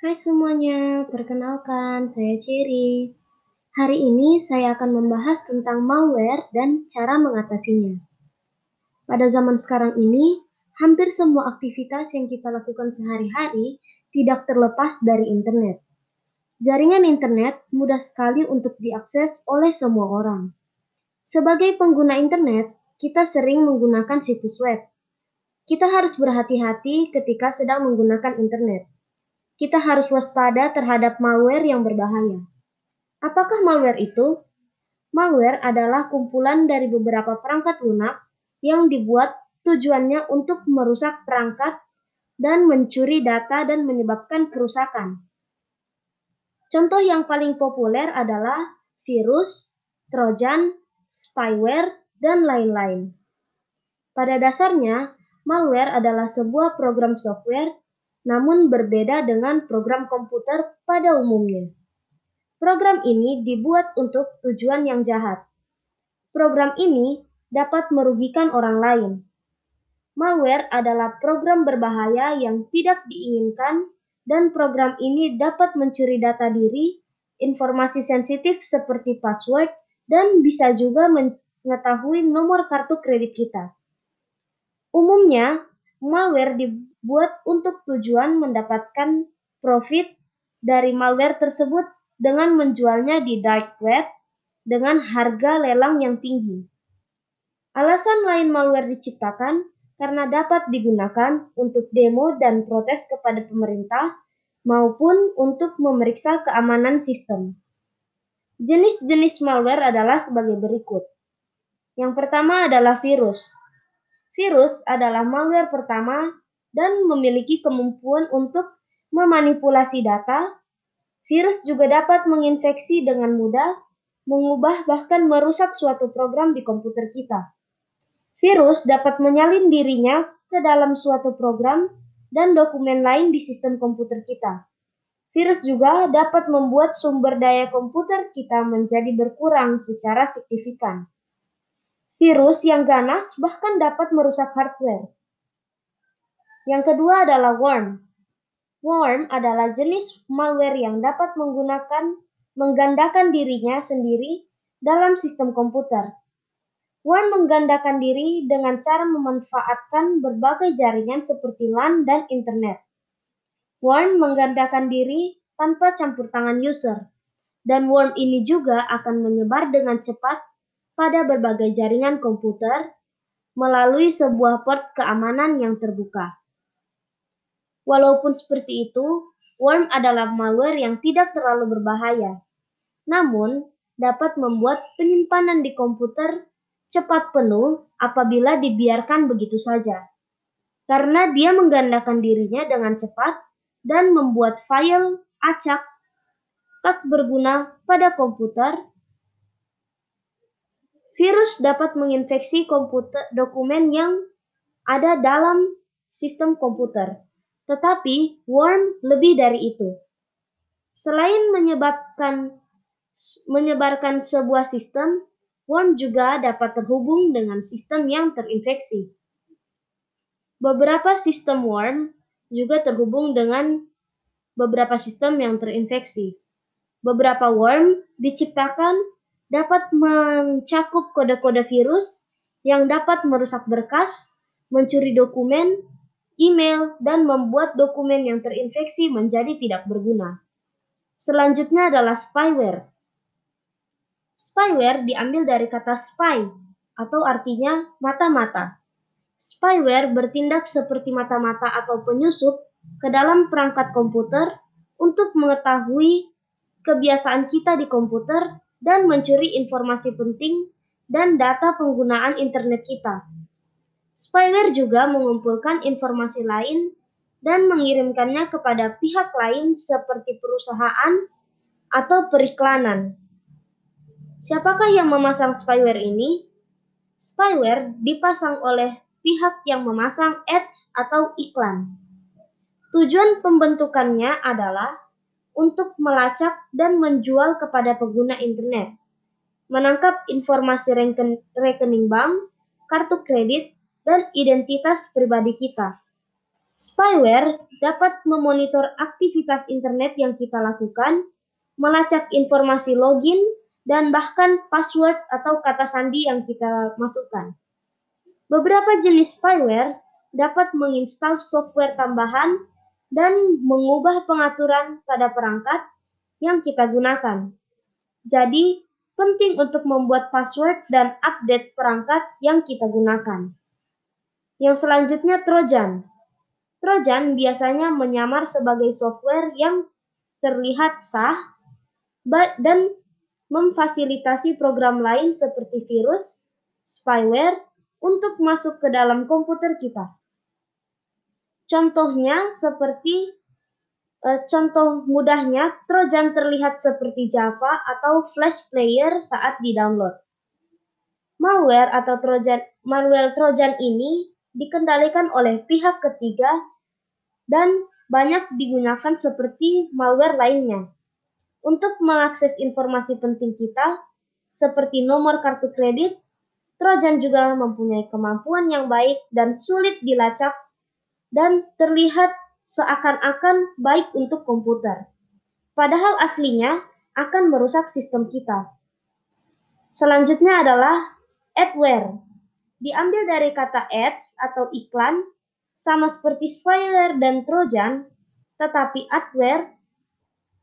Hai semuanya, perkenalkan saya Cherry. Hari ini saya akan membahas tentang malware dan cara mengatasinya. Pada zaman sekarang ini, hampir semua aktivitas yang kita lakukan sehari-hari tidak terlepas dari internet. Jaringan internet mudah sekali untuk diakses oleh semua orang. Sebagai pengguna internet, kita sering menggunakan situs web. Kita harus berhati-hati ketika sedang menggunakan internet kita harus waspada terhadap malware yang berbahaya. Apakah malware itu? Malware adalah kumpulan dari beberapa perangkat lunak yang dibuat tujuannya untuk merusak perangkat dan mencuri data dan menyebabkan kerusakan. Contoh yang paling populer adalah virus, trojan, spyware, dan lain-lain. Pada dasarnya, malware adalah sebuah program software namun berbeda dengan program komputer pada umumnya. Program ini dibuat untuk tujuan yang jahat. Program ini dapat merugikan orang lain. Malware adalah program berbahaya yang tidak diinginkan dan program ini dapat mencuri data diri, informasi sensitif seperti password, dan bisa juga mengetahui nomor kartu kredit kita. Umumnya, malware dibuat untuk tujuan mendapatkan profit dari malware tersebut dengan menjualnya di dark web dengan harga lelang yang tinggi. Alasan lain malware diciptakan karena dapat digunakan untuk demo dan protes kepada pemerintah maupun untuk memeriksa keamanan sistem. Jenis-jenis malware adalah sebagai berikut. Yang pertama adalah virus. Virus adalah malware pertama dan memiliki kemampuan untuk memanipulasi data. Virus juga dapat menginfeksi dengan mudah, mengubah bahkan merusak suatu program di komputer kita. Virus dapat menyalin dirinya ke dalam suatu program dan dokumen lain di sistem komputer kita. Virus juga dapat membuat sumber daya komputer kita menjadi berkurang secara signifikan. Virus yang ganas bahkan dapat merusak hardware. Yang kedua adalah worm. Worm adalah jenis malware yang dapat menggunakan menggandakan dirinya sendiri dalam sistem komputer. Worm menggandakan diri dengan cara memanfaatkan berbagai jaringan seperti LAN dan internet. Worm menggandakan diri tanpa campur tangan user, dan worm ini juga akan menyebar dengan cepat pada berbagai jaringan komputer melalui sebuah port keamanan yang terbuka. Walaupun seperti itu, worm adalah malware yang tidak terlalu berbahaya, namun dapat membuat penyimpanan di komputer cepat penuh apabila dibiarkan begitu saja, karena dia menggandakan dirinya dengan cepat dan membuat file acak tak berguna pada komputer. Virus dapat menginfeksi komputer dokumen yang ada dalam sistem komputer, tetapi worm lebih dari itu. Selain menyebabkan menyebarkan sebuah sistem, worm juga dapat terhubung dengan sistem yang terinfeksi. Beberapa sistem worm juga terhubung dengan beberapa sistem yang terinfeksi. Beberapa worm diciptakan dapat mencakup kode-kode virus yang dapat merusak berkas, mencuri dokumen, email, dan membuat dokumen yang terinfeksi menjadi tidak berguna. Selanjutnya adalah spyware. Spyware diambil dari kata spy atau artinya mata-mata. Spyware bertindak seperti mata-mata atau penyusup ke dalam perangkat komputer untuk mengetahui kebiasaan kita di komputer dan mencuri informasi penting dan data penggunaan internet kita. Spyware juga mengumpulkan informasi lain dan mengirimkannya kepada pihak lain seperti perusahaan atau periklanan. Siapakah yang memasang spyware ini? Spyware dipasang oleh pihak yang memasang ads atau iklan. Tujuan pembentukannya adalah untuk melacak dan menjual kepada pengguna internet, menangkap informasi rekening bank, kartu kredit, dan identitas pribadi kita. Spyware dapat memonitor aktivitas internet yang kita lakukan, melacak informasi login, dan bahkan password atau kata sandi yang kita masukkan. Beberapa jenis spyware dapat menginstal software tambahan dan mengubah pengaturan pada perangkat yang kita gunakan. Jadi, penting untuk membuat password dan update perangkat yang kita gunakan. Yang selanjutnya Trojan. Trojan biasanya menyamar sebagai software yang terlihat sah dan memfasilitasi program lain seperti virus, spyware, untuk masuk ke dalam komputer kita. Contohnya seperti eh, contoh mudahnya Trojan terlihat seperti Java atau Flash Player saat di-download. Malware atau Trojan malware Trojan ini dikendalikan oleh pihak ketiga dan banyak digunakan seperti malware lainnya. Untuk mengakses informasi penting kita, seperti nomor kartu kredit, Trojan juga mempunyai kemampuan yang baik dan sulit dilacak dan terlihat seakan-akan baik untuk komputer. Padahal aslinya akan merusak sistem kita. Selanjutnya adalah adware diambil dari kata ads atau iklan, sama seperti spyware dan trojan, tetapi adware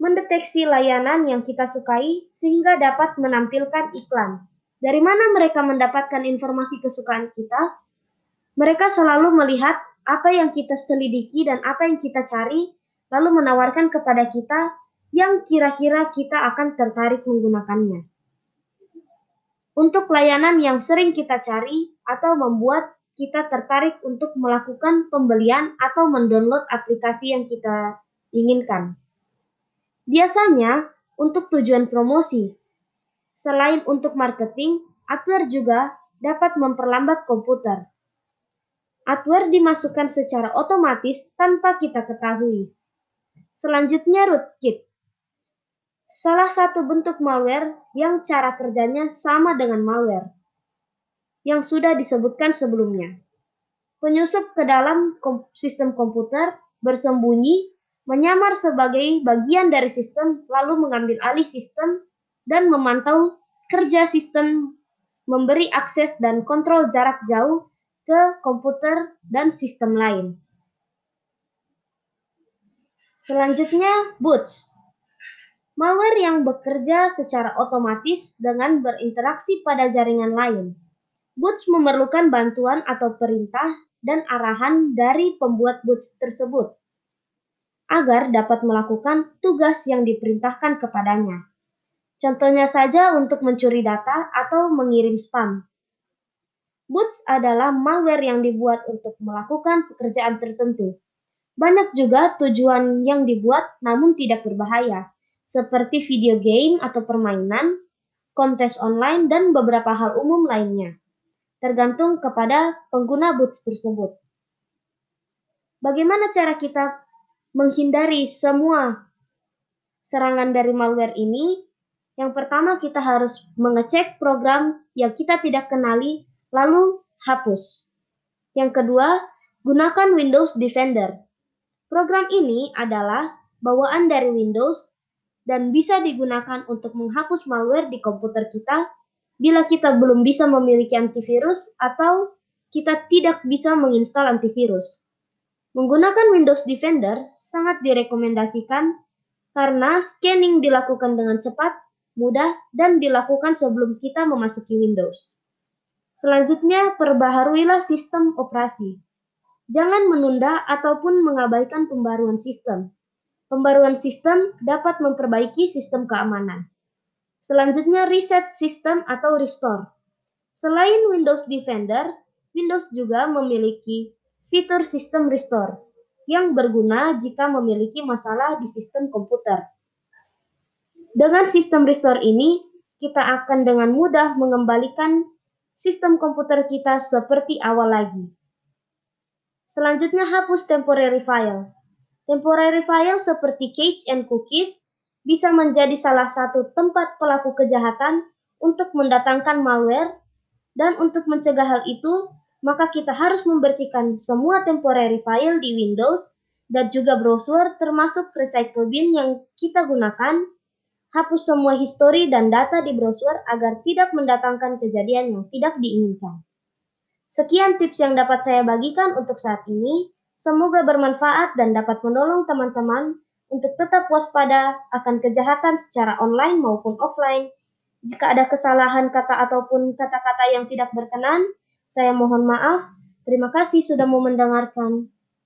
mendeteksi layanan yang kita sukai sehingga dapat menampilkan iklan. Dari mana mereka mendapatkan informasi kesukaan kita? Mereka selalu melihat apa yang kita selidiki dan apa yang kita cari, lalu menawarkan kepada kita yang kira-kira kita akan tertarik menggunakannya untuk layanan yang sering kita cari atau membuat kita tertarik untuk melakukan pembelian atau mendownload aplikasi yang kita inginkan. Biasanya untuk tujuan promosi. Selain untuk marketing, adware juga dapat memperlambat komputer. Adware dimasukkan secara otomatis tanpa kita ketahui. Selanjutnya rootkit. Salah satu bentuk malware yang cara kerjanya sama dengan malware yang sudah disebutkan sebelumnya. Penyusup ke dalam sistem komputer bersembunyi, menyamar sebagai bagian dari sistem, lalu mengambil alih sistem dan memantau kerja sistem, memberi akses dan kontrol jarak jauh ke komputer dan sistem lain. Selanjutnya, boots. Malware yang bekerja secara otomatis dengan berinteraksi pada jaringan lain. Boots memerlukan bantuan atau perintah dan arahan dari pembuat boots tersebut agar dapat melakukan tugas yang diperintahkan kepadanya. Contohnya saja untuk mencuri data atau mengirim spam. Boots adalah malware yang dibuat untuk melakukan pekerjaan tertentu. Banyak juga tujuan yang dibuat namun tidak berbahaya seperti video game atau permainan, kontes online, dan beberapa hal umum lainnya, tergantung kepada pengguna boots tersebut. Bagaimana cara kita menghindari semua serangan dari malware ini? Yang pertama, kita harus mengecek program yang kita tidak kenali, lalu hapus. Yang kedua, gunakan Windows Defender. Program ini adalah bawaan dari Windows dan bisa digunakan untuk menghapus malware di komputer kita bila kita belum bisa memiliki antivirus atau kita tidak bisa menginstal antivirus. Menggunakan Windows Defender sangat direkomendasikan karena scanning dilakukan dengan cepat, mudah, dan dilakukan sebelum kita memasuki Windows. Selanjutnya, perbaharuilah sistem operasi. Jangan menunda ataupun mengabaikan pembaruan sistem. Pembaruan sistem dapat memperbaiki sistem keamanan. Selanjutnya, reset sistem atau restore. Selain Windows Defender, Windows juga memiliki fitur sistem restore yang berguna jika memiliki masalah di sistem komputer. Dengan sistem restore ini, kita akan dengan mudah mengembalikan sistem komputer kita seperti awal lagi. Selanjutnya, hapus temporary file. Temporary file seperti cache and cookies bisa menjadi salah satu tempat pelaku kejahatan untuk mendatangkan malware dan untuk mencegah hal itu, maka kita harus membersihkan semua temporary file di Windows dan juga browser termasuk recycle bin yang kita gunakan, hapus semua histori dan data di browser agar tidak mendatangkan kejadian yang tidak diinginkan. Sekian tips yang dapat saya bagikan untuk saat ini. Semoga bermanfaat dan dapat menolong teman-teman untuk tetap waspada akan kejahatan secara online maupun offline. Jika ada kesalahan kata ataupun kata-kata yang tidak berkenan, saya mohon maaf. Terima kasih sudah mau mendengarkan.